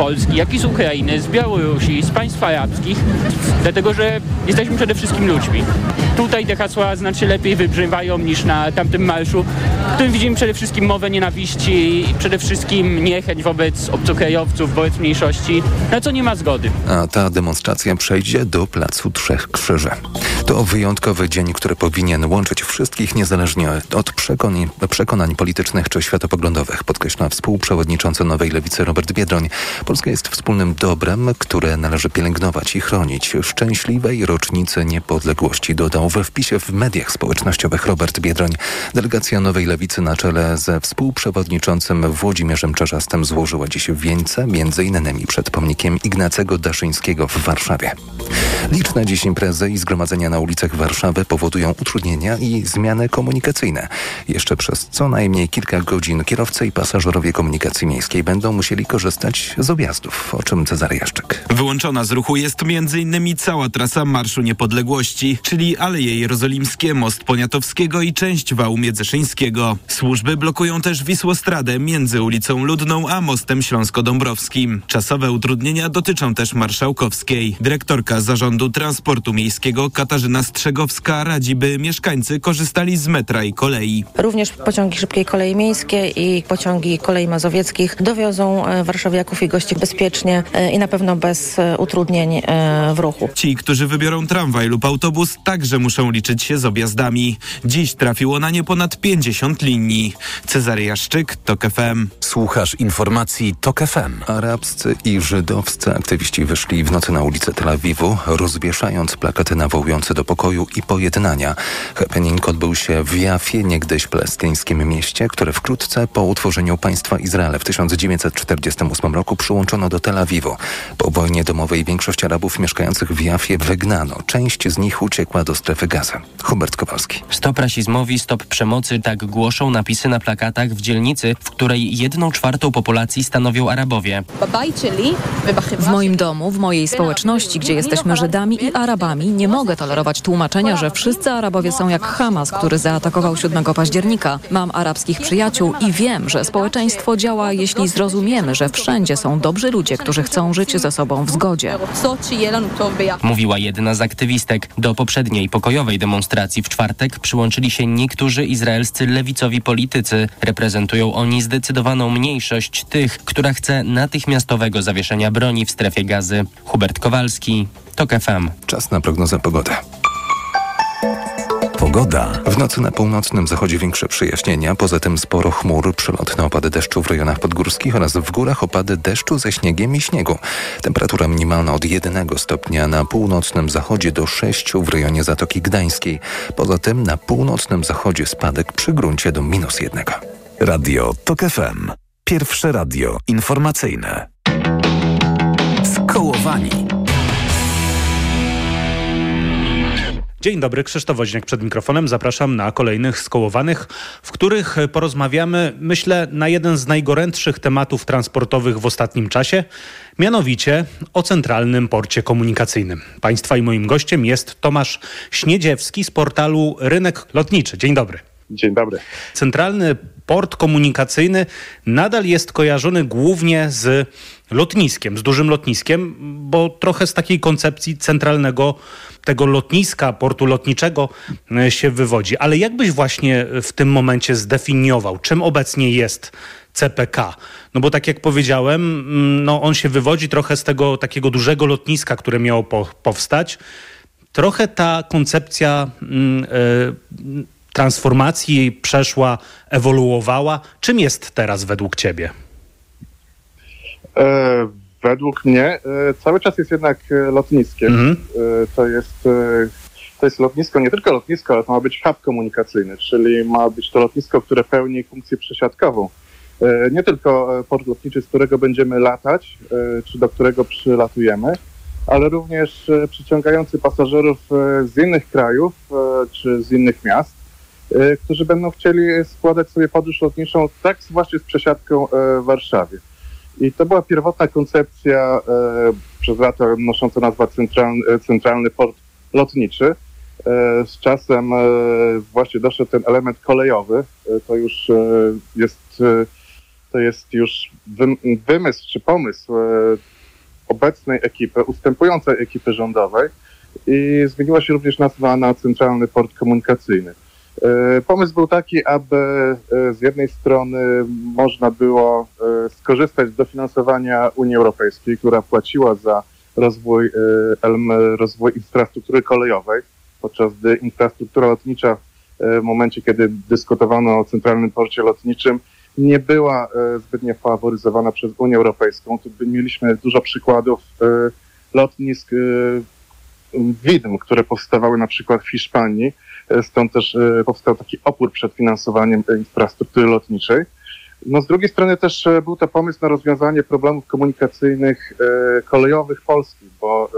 Polski, jak i z Ukrainy, z Białorusi, z państw arabskich, dlatego że jesteśmy przede wszystkim ludźmi. Tutaj te hasła znacznie lepiej wybrzmiewają niż na tamtym marszu, w którym widzimy przede wszystkim mowę nienawiści, przede wszystkim niechęć wobec obcokrajowców, wobec mniejszości, na co nie ma zgody. A ta demonstracja przejdzie do Placu Trzech Krzyży. To wyjątkowy dzień, który powinien łączyć wszystkich niezależnie od przekonań, przekonań politycznych czy światopoglądowych, podkreśla współprzewodniczący Nowej Lewicy Robert Biedroń. Polska jest wspólnym dobrem, które należy pielęgnować i chronić. Szczęśliwej rocznicy niepodległości dodał we wpisie w mediach społecznościowych Robert Biedroń. Delegacja Nowej Lewicy na czele ze współprzewodniczącym Włodzimierzem Czarzastym złożyła dziś wieńce, między innymi przed pomnikiem Ignacego Daszyńskiego w Warszawie. Liczne dziś imprezy i zgromadzenia na ulicach Warszawy powodują utrudnienia i zmiany komunikacyjne. Jeszcze przez co najmniej kilka godzin kierowcy i pasażerowie komunikacji miejskiej będą musieli korzystać z objazdów, o czym Cezary Jaszczyk. Wyłączona z ruchu jest m.in. cała trasa Marszu Niepodległości, czyli Aleje Jerozolimskie, Most Poniatowskiego i część Wału Miedzeszyńskiego. Służby blokują też Wisłostradę między ulicą Ludną a Mostem Śląsko-Dąbrowskim. Czasowe utrudnienia dotyczą też Marszałkowskiej. Dyrektorka Zarządu Transportu Miejskiego Katarzyna Strzegowska radzi, by mieszkańcy korzystali z metra i kolei. Również pociągi szybkiej kolei miejskiej i pociągi kolei mazowieckich dowiozą e, warszawiaków i gości bezpiecznie e, i na pewno bez e, utrudnień w ruchu. Ci, którzy wybiorą tramwaj lub autobus, także muszą liczyć się z objazdami. Dziś trafiło na nie ponad 50 linii. Cezary Jaszczyk, TOK FM. Słuchasz informacji TOK FM. Arabscy i żydowscy aktywiści wyszli w nocy na ulicę Tel Awiwu, rozwieszając plakaty nawołujące do pokoju i pojednania. Happening odbył się w Jafie, niegdyś palestyńskim mieście, które wkrótce po utworzeniu państwa Izrael w 1948 roku przyłączono do Tel Awiwu. Po wojnie domowej większość Arabów mieszkających w Jafie wygnano. Część z nich uciekła do strefy gazy. Hubert Kowalski. Stop rasizmowi, stop przemocy, tak głoszą napisy na plakatach w dzielnicy, w której jedną czwartą populacji stanowią Arabowie. W moim domu, w mojej społeczności, gdzie jesteśmy Żydami i Arabami, nie mogę tolerować tłumaczenia, że wszyscy Arabowie są jak Hamas, który zaatakował 7 października. Mam arabskich przyjaciół i wiem, że społeczeństwo działa, jeśli zrozumiemy, że wszędzie są dobrzy ludzie, którzy chcą żyć ze sobą w zgodzie. Mówiła jedna z aktywistek. Do poprzedniej pokojowej demonstracji w czwartek przyłączyli się niektórzy izraelscy lewicowi politycy. Reprezentują oni zdecydowaną mniejszość tych, która chce natychmiastowego zawieszenia broni w strefie gazy. Hubert Kowalski, TOK FM. Czas na prognozę pogody. Pogoda. W nocy na północnym zachodzie większe przyjaśnienia, poza tym sporo chmur, przelotne opady deszczu w rejonach podgórskich oraz w górach opady deszczu ze śniegiem i śniegu. Temperatura minimalna od 1 stopnia na północnym zachodzie do 6 w rejonie Zatoki Gdańskiej. Poza tym na północnym zachodzie spadek przy gruncie do minus 1. Radio TOK FM. Pierwsze radio informacyjne. Skołowani. Dzień dobry, Krzysztof Woźniak przed mikrofonem. Zapraszam na kolejnych skołowanych, w których porozmawiamy, myślę, na jeden z najgorętszych tematów transportowych w ostatnim czasie, mianowicie o Centralnym Porcie Komunikacyjnym. Państwa i moim gościem jest Tomasz Śniedziewski z portalu Rynek Lotniczy. Dzień dobry. Dzień dobry. Centralny Port Komunikacyjny nadal jest kojarzony głównie z lotniskiem, z dużym lotniskiem, bo trochę z takiej koncepcji centralnego tego lotniska, portu lotniczego się wywodzi. Ale jak byś właśnie w tym momencie zdefiniował, czym obecnie jest CPK? No bo tak jak powiedziałem, no on się wywodzi trochę z tego takiego dużego lotniska, które miało po, powstać. Trochę ta koncepcja yy, transformacji przeszła, ewoluowała. Czym jest teraz według ciebie? E, według mnie e, cały czas jest jednak lotniskiem. Mhm. E, to, jest, e, to jest lotnisko, nie tylko lotnisko, ale to ma być hub komunikacyjny, czyli ma być to lotnisko, które pełni funkcję przesiadkową. E, nie tylko port lotniczy, z którego będziemy latać, e, czy do którego przylatujemy, ale również przyciągający pasażerów z innych krajów czy z innych miast, którzy będą chcieli składać sobie podróż lotniczą tak właśnie z przesiadką w Warszawie. I to była pierwotna koncepcja e, przez lata nosząca nazwę centralny, centralny port lotniczy. E, z czasem e, właśnie doszedł ten element kolejowy. To już jest to jest już wymysł czy pomysł obecnej ekipy, ustępującej ekipy rządowej i zmieniła się również nazwa na Centralny Port Komunikacyjny. E, pomysł był taki, aby e, z jednej strony można było e, skorzystać z dofinansowania Unii Europejskiej, która płaciła za rozwój, rozwój infrastruktury kolejowej, podczas gdy infrastruktura lotnicza w momencie, kiedy dyskutowano o Centralnym Porcie Lotniczym, nie była zbytnio faworyzowana przez Unię Europejską. Tu mieliśmy dużo przykładów lotnisk widm, które powstawały na przykład w Hiszpanii, Stąd też e, powstał taki opór przed finansowaniem infrastruktury lotniczej. No z drugiej strony też e, był to pomysł na rozwiązanie problemów komunikacyjnych e, kolejowych Polski, bo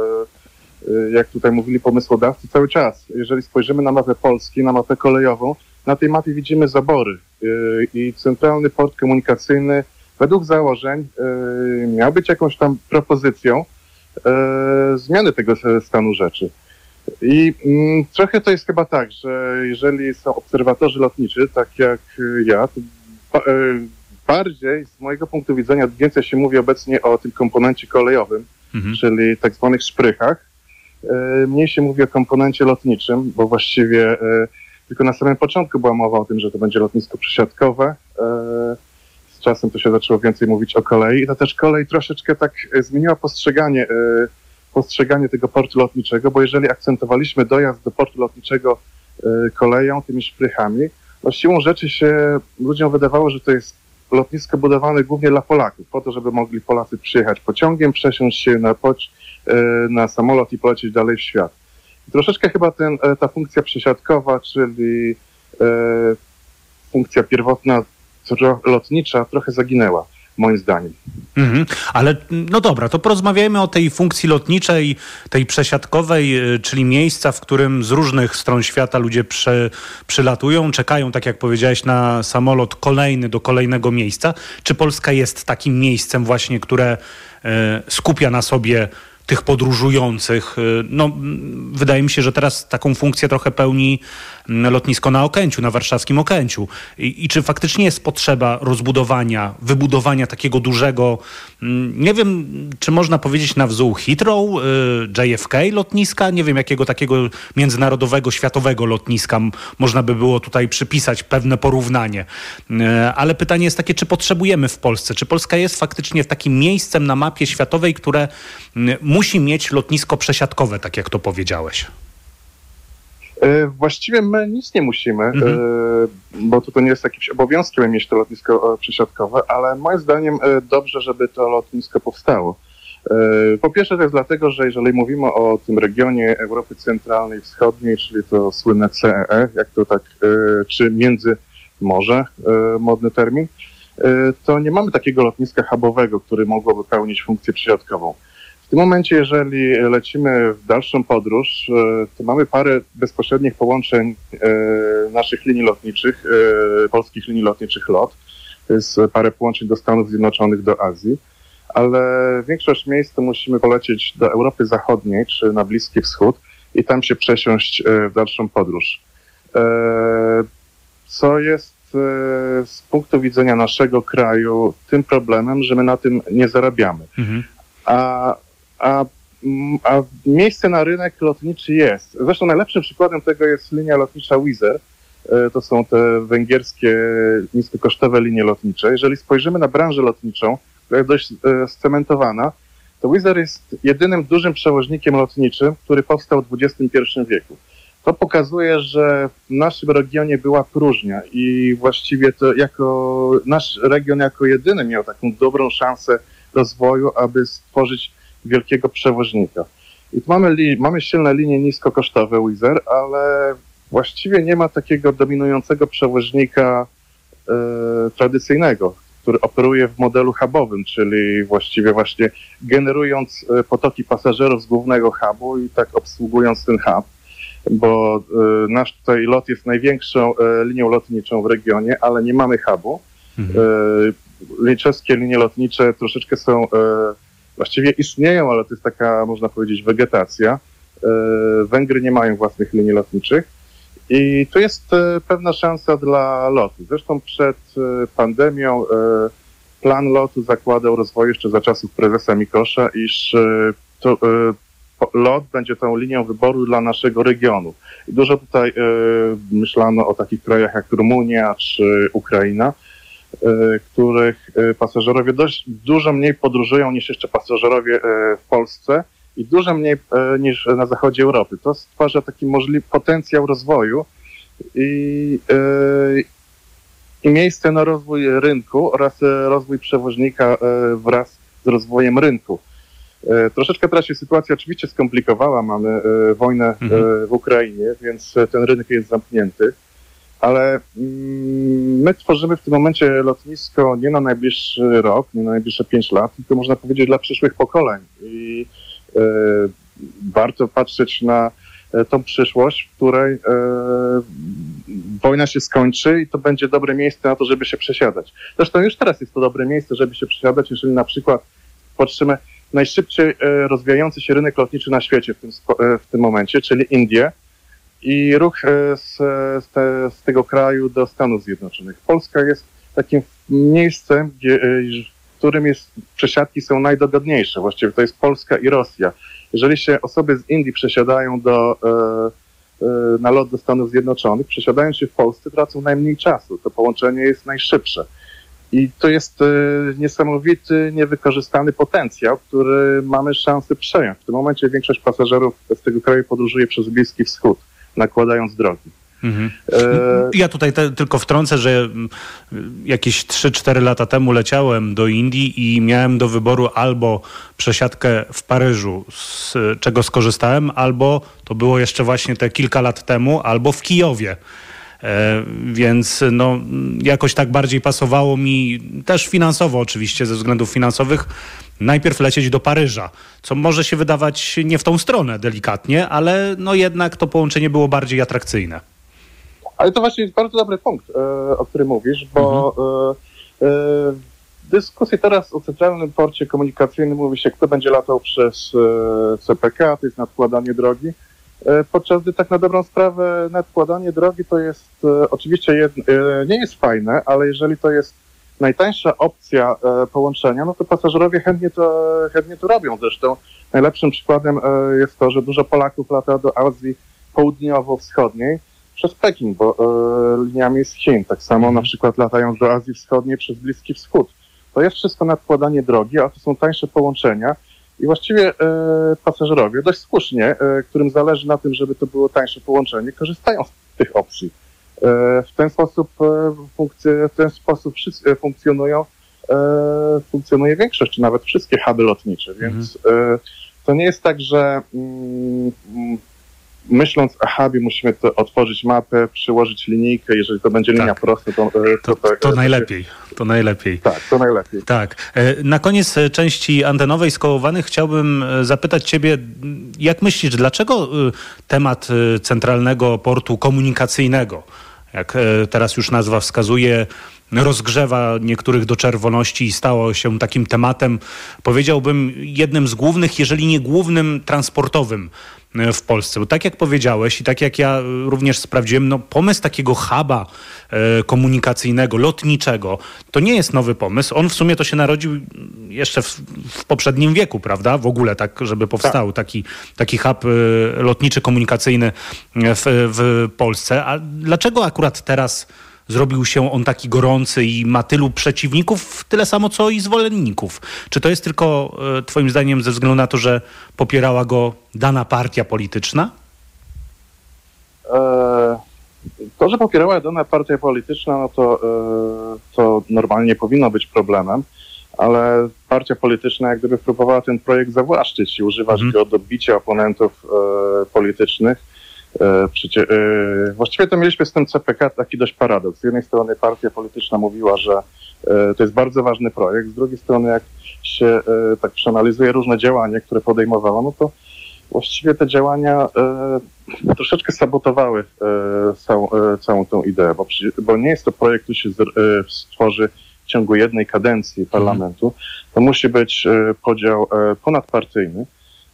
jak tutaj mówili pomysłodawcy cały czas, jeżeli spojrzymy na mapę Polski, na mapę kolejową, na tej mapie widzimy zabory i centralny port komunikacyjny według założeń miał być jakąś tam propozycją zmiany tego stanu rzeczy. I mm, trochę to jest chyba tak, że jeżeli są obserwatorzy lotniczy, tak jak ja, to e, bardziej z mojego punktu widzenia więcej się mówi obecnie o tym komponencie kolejowym, mhm. czyli tak zwanych szprychach. E, mniej się mówi o komponencie lotniczym, bo właściwie e, tylko na samym początku była mowa o tym, że to będzie lotnisko przesiadkowe. Czasem to się zaczęło więcej mówić o kolei i to też kolej troszeczkę tak zmieniła postrzeganie postrzeganie tego portu lotniczego, bo jeżeli akcentowaliśmy dojazd do portu lotniczego e, koleją, tymi szprychami, no siłą rzeczy się ludziom wydawało, że to jest lotnisko budowane głównie dla Polaków, po to, żeby mogli Polacy przyjechać pociągiem, przesiąść się na, e, na samolot i polecieć dalej w świat. I troszeczkę chyba ten, e, ta funkcja przesiadkowa, czyli funkcja pierwotna lotnicza trochę zaginęła moim zdaniem. Mhm. Ale no dobra, to porozmawiajmy o tej funkcji lotniczej, tej przesiadkowej, y, czyli miejsca, w którym z różnych stron świata ludzie przy, przylatują, czekają, tak jak powiedziałeś, na samolot kolejny do kolejnego miejsca. Czy Polska jest takim miejscem właśnie, które y, skupia na sobie tych podróżujących. Y, no, wydaje mi się, że teraz taką funkcję trochę pełni mm, lotnisko na Okęciu, na warszawskim Okęciu. I, I, czy faktycznie jest potrzeba rozbudowania, wybudowania takiego dużego, mm, nie wiem, czy można powiedzieć na wzór Heathrow, y, JFK lotniska, nie wiem, jakiego takiego międzynarodowego, światowego lotniska można by było tutaj przypisać pewne porównanie. Y, ale pytanie jest takie, czy potrzebujemy w Polsce, czy Polska jest faktycznie takim miejscem na mapie światowej, które musi mieć lotnisko przesiadkowe, tak jak to powiedziałeś. E, właściwie my nic nie musimy, mhm. E, bo to, to nie jest jakimś obowiązkiem mieć to lotnisko e, przesiadkowe, ale moim zdaniem dobrze, żeby to lotnisko powstało. Po pierwsze to jest dlatego, że jeżeli mówimy o tym regionie Europy Centralnej i Wschodniej, czyli to słynne CEE, jak to tak, czy między morze, modny termin, to nie mamy takiego lotniska hubowego, który mogłoby pełnić funkcję przesiadkową tym momencie, jeżeli lecimy w dalszą podróż, e, to mamy parę bezpośrednich połączeń e, naszych linii lotniczych, e, polskich linii lotniczych LOT. To jest parę połączeń do Stanów Zjednoczonych, do Azji, ale większość miejsc to musimy polecieć do Europy Zachodniej czy na Bliski Wschód i tam się przesiąść w dalszą podróż. Co jest z punktu widzenia naszego kraju tym problemem, że my na tym nie zarabiamy. Mhm. A a, a miejsce na rynek lotniczy jest. Zresztą najlepszym przykładem tego jest linia lotnicza Wizz Air. E, to są te węgierskie niskokosztowe linie lotnicze. Jeżeli spojrzymy na branżę lotniczą, która jest dość e, scementowana, to Wizz Air jest jedynym dużym przewoźnikiem lotniczym, który powstał w XXI wieku. To pokazuje, że w naszym regionie była próżnia i właściwie to jako nasz region jako jedyny miał taką dobrą szansę rozwoju, aby stworzyć wielkiego przewoźnika. I tu mamy, li, mamy silne linie niskokosztowe Wizer, ale właściwie nie ma takiego dominującego przewoźnika e, tradycyjnego, który operuje w modelu hubowym, czyli właściwie właśnie generując e, potoki pasażerów z głównego hubu i tak obsługując ten hub, bo e, nasz tutaj lot jest największą e, linią lotniczą w regionie, ale nie mamy hubu. Mhm. Czeskie linie lotnicze troszeczkę są właściwie istnieją, ale to jest taka, można powiedzieć, wegetacja. E, Węgry nie mają własnych linii lotniczych i to jest e, pewna szansa dla lotu. Zresztą przed e, pandemią plan lotu zakładał rozwój jeszcze za czasów prezesa Mikosza, iż to, lot będzie tą linią wyboru dla naszego regionu. Dużo tutaj myślano o takich krajach jak Rumunia czy Ukraina, których pasażerowie dość dużo mniej podróżują niż jeszcze pasażerowie w Polsce i dużo mniej niż na zachodzie Europy. To stwarza taki możliwy potencjał rozwoju i, i miejsce na rozwój rynku oraz e, rozwój przewoźnika e, wraz z rozwojem rynku. E, troszeczkę teraz się sytuacja oczywiście skomplikowała. Mamy wojnę mhm. w Ukrainie, więc ten rynek jest zamknięty. Ale mm, my tworzymy w tym momencie lotnisko nie na najbliższy rok, nie na najbliższe pięć lat, tylko można powiedzieć dla przyszłych pokoleń. I warto patrzeć na tą przyszłość, w której wojna się skończy i to będzie dobre miejsce na to, żeby się przesiadać. Zresztą już teraz jest to dobre miejsce, żeby się przesiadać, jeżeli na przykład patrzymy najszybciej e, rozwijający się rynek lotniczy na świecie w tym, e, w tym momencie, czyli Indie i ruch e, z, z, te, z tego kraju do Stanów Zjednoczonych. Polska jest takim miejscem, gdzie, w którym jest, przesiadki są najdogodniejsze. Właściwie to jest Polska i Rosja. Jeżeli się osoby z Indii przesiadają do na lot do Stanów Zjednoczonych, przesiadając się w Polsce, tracą najmniej czasu. To połączenie jest najszybsze. I to jest e, niesamowity, niewykorzystany potencjał, który mamy szansę przejąć. W tym momencie większość pasażerów z tego kraju podróżuje przez Bliski Wschód, nakładając drogi. Mhm. E, ja tutaj te, tylko wtrącę, że mm, jakieś 3-4 lata temu leciałem do Indii i miałem do wyboru albo przesiadkę w Paryżu, z czego skorzystałem, albo to było jeszcze właśnie te kilka lat temu, albo w Kijowie. E, więc no, jakoś tak bardziej pasowało mi, też finansowo oczywiście, ze względów finansowych, najpierw lecieć do Paryża, co może się wydawać nie w tą stronę delikatnie, ale no jednak to połączenie było bardziej atrakcyjne. Ale to właśnie jest bardzo dobry punkt, e, o którym mówisz, bo mhm. w dyskusji teraz o Centralnym Porcie Komunikacyjnym mówi się, kto będzie latał przez CPK, to jest nadkładanie drogi. Podczas gdy tak na dobrą sprawę nadkładanie drogi to jest oczywiście jed, nie jest fajne, ale jeżeli to jest najtańsza opcja połączenia, no to pasażerowie chętnie to, chętnie to robią. Zresztą najlepszym przykładem jest to, że dużo Polaków lata do Azji południowo-wschodniej, przez Pekin, bo e, liniami z Chin. Tak samo mhm. na przykład latają do Azji Wschodniej przez Bliski Wschód. To jest wszystko nadkładanie drogi, a to są tańsze połączenia. I właściwie e, pasażerowie dość słusznie, e, którym zależy na tym, żeby to było tańsze połączenie, korzystają z tych opcji. E, w ten sposób, e, funkcje, w ten sposób wszyscy, e, funkcjonują, funkcjonuje większość, czy nawet wszystkie huby lotnicze, więc mhm. to nie jest tak, że mm, myśląc o hubie, musimy to otworzyć mapę, przyłożyć linijkę. Jeżeli to będzie linia tak. prosta, to, e, to, to, to, najlepiej. To najlepiej. Tak, to najlepiej. Tak. E, na koniec e, części antenowej skołowanych chciałbym zapytać Ciebie, jak myślisz, dlaczego temat centralnego portu komunikacyjnego, jak teraz już nazwa wskazuje, rozgrzewa niektórych do czerwoności i stało się takim tematem, powiedziałbym, jednym z głównych, jeżeli nie głównym transportowym E, w Polsce. Bo tak jak powiedziałeś i tak jak ja również sprawdziłem, no pomysł takiego huba e, komunikacyjnego, lotniczego, to nie jest nowy pomysł. On w sumie to się narodził jeszcze w, w poprzednim wieku, prawda? W ogóle tak, żeby powstał tak. taki, taki hub e, lotniczy, komunikacyjny w, w Polsce. A dlaczego akurat teraz zrobił się on taki gorący i ma tylu przeciwników, tyle samo co i zwolenników. Czy to jest tylko e, Twoim zdaniem ze względu na to, że popierała go dana partia polityczna? E, to, że popierała dana partia polityczna, no to, e, to normalnie powinno być problemem, ale partia polityczna jak gdyby próbowała ten projekt zawłaszczyć i używać mm. go do bicia oponentów politycznych przecie, e, właściwie to mieliśmy z tym CPK taki dość paradoks. Z jednej strony partia polityczna mówiła, że e, to jest bardzo ważny projekt, z drugiej strony jak się tak przeanalizuje różne działania, które podejmowała, no to właściwie te działania troszeczkę sabotowały całą, całą tą ideę, bo, bo nie jest to projekt, który się stworzy w ciągu jednej kadencji parlamentu. To musi być podział ponadpartyjny,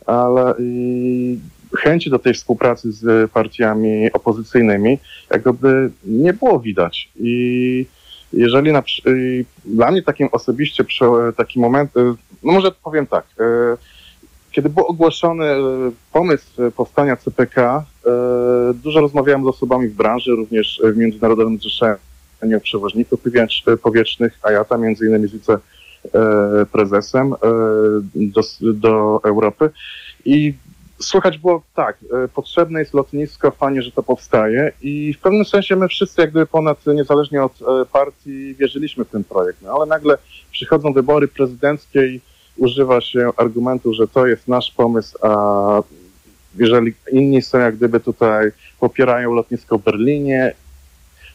ale chęci do tej współpracy z partiami opozycyjnymi jakby nie było widać. I jeżeli na, dla mnie takim osobiście taki moment, no może powiem tak, kiedy był ogłoszony pomysł powstania CPK, dużo rozmawiałem z osobami w branży, również w Międzynarodowym Zrzeszeniu Przewoźników Powietrznych, a ja tam między innymi widzę prezesem do, do Europy i słychać było tak, potrzebne jest lotnisko, fajnie, że to powstaje i w pewnym sensie my wszyscy jakby ponad, niezależnie od partii wierzyliśmy w ten projekt, no ale nagle przychodzą wybory prezydenckie i używa się argumentu, że to jest nasz pomysł, a jeżeli inni są jak gdyby tutaj popierają lotnisko w Berlinie,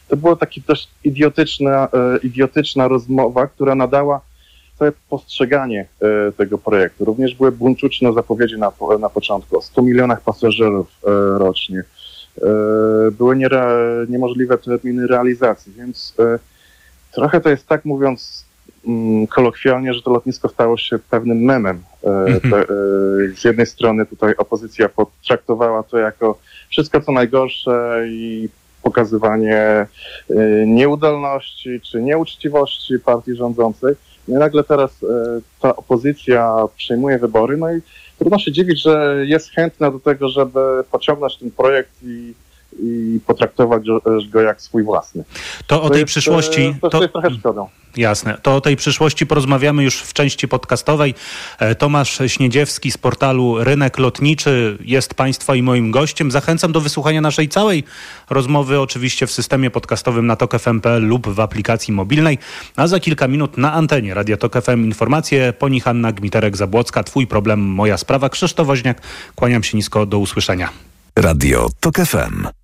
to było taki dość idiotyczna, idiotyczna rozmowa, która nadała całe postrzeganie e, tego projektu. Również były buńczuczne zapowiedzi na, na początku o 100 milionach pasażerów e, rocznie. E, były niere, niemożliwe terminy realizacji, więc trochę to jest tak mówiąc mm, kolokwialnie, że to lotnisko stało się pewnym memem. Te, z jednej strony tutaj opozycja potraktowała to jako wszystko co najgorsze i pokazywanie nieudolności czy nieuczciwości partii rządzącej. Nagle teraz e, ta opozycja przejmuje wybory, no i trudno się dziwić, że jest chętna do tego, żeby pociągnąć ten projekt i, i potraktować go jak swój własny. To o tej jest, przyszłości... To, to jest trochę szkodą. Jasne. To o tej przyszłości porozmawiamy już w części podcastowej. E, Tomasz Śniedziewski z portalu Rynek Lotniczy jest Państwa i moim gościem. Zachęcam do wysłuchania naszej całej rozmowy, oczywiście w systemie podcastowym na tok.fm.pl lub w aplikacji mobilnej. A za kilka minut na antenie Radia Tok FM informacje. Po nich Anna Gmiterek-Zabłocka. Twój problem, moja sprawa. Krzysztof Woźniak. Kłaniam się nisko. Do usłyszenia. Radio Tok FM.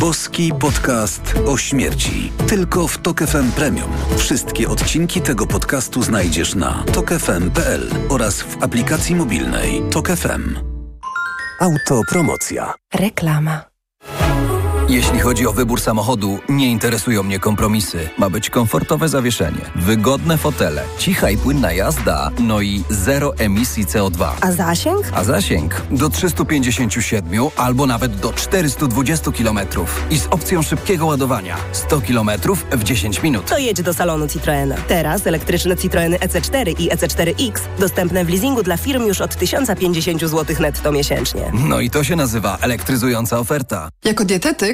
Boski podcast o śmierci. Tylko w Tok FM Premium. Wszystkie odcinki tego podcastu znajdziesz na tokefm.pl oraz w aplikacji mobilnej Tok FM. Autopromocja. Reklama. Jeśli chodzi o wybór samochodu, nie interesują mnie kompromisy. Ma być komfortowe zawieszenie, wygodne fotele, cicha i płynna jazda, no i zero emisji CO2. A zasięg? A zasięg do 357 albo nawet do 420 km i z opcją szybkiego ładowania 100 km w 10 minut. To jedź do salonu Citroena. Teraz elektryczne Citroeny EC4 i EC4X dostępne w leasingu dla firm już od 1050 zł netto miesięcznie. No i to się nazywa elektryzująca oferta. Jako dietetyk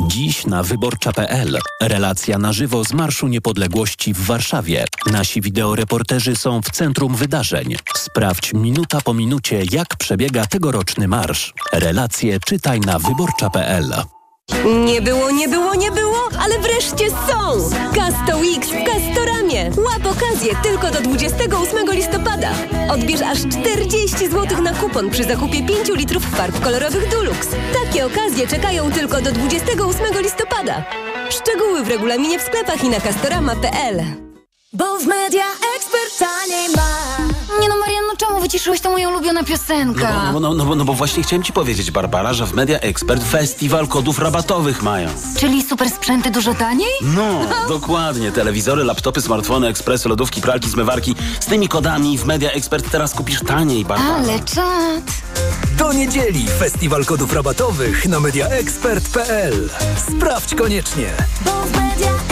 Dziś na wyborcza.pl. Relacja na żywo z Marszu Niepodległości w Warszawie. Nasi wideoreporterzy są w centrum wydarzeń. Sprawdź minuta po minucie, jak przebiega tegoroczny marsz. Relacje czytaj na wyborcza.pl. Nie było, nie było, nie było, ale wreszcie są! Casto Weeks w Castoramie. Łap okazję tylko do 28 listopada. Odbierz aż 40 zł na kupon przy zakupie 5 litrów farb kolorowych Dulux. Takie okazje czekają tylko do 28 listopada. Szczegóły w regulaminie w sklepach i na castorama.pl. Bo w Media Expert taniej ma. No, czemu wyciszyłeś tę moją ulubioną piosenkę? No, no, no, no, no bo właśnie chciałem ci powiedzieć, Barbara, że w Media Expert festiwal kodów rabatowych mają. Czyli super sprzęty dużo taniej? No, dokładnie. Telewizory, laptopy, smartfony, ekspresy, lodówki, pralki, zmywarki. Z tymi kodami w Media Expert teraz kupisz taniej, Barbara. Ale czad. Do niedzieli festiwal kodów rabatowych na mediaexpert.pl. Sprawdź koniecznie. Bo w Media.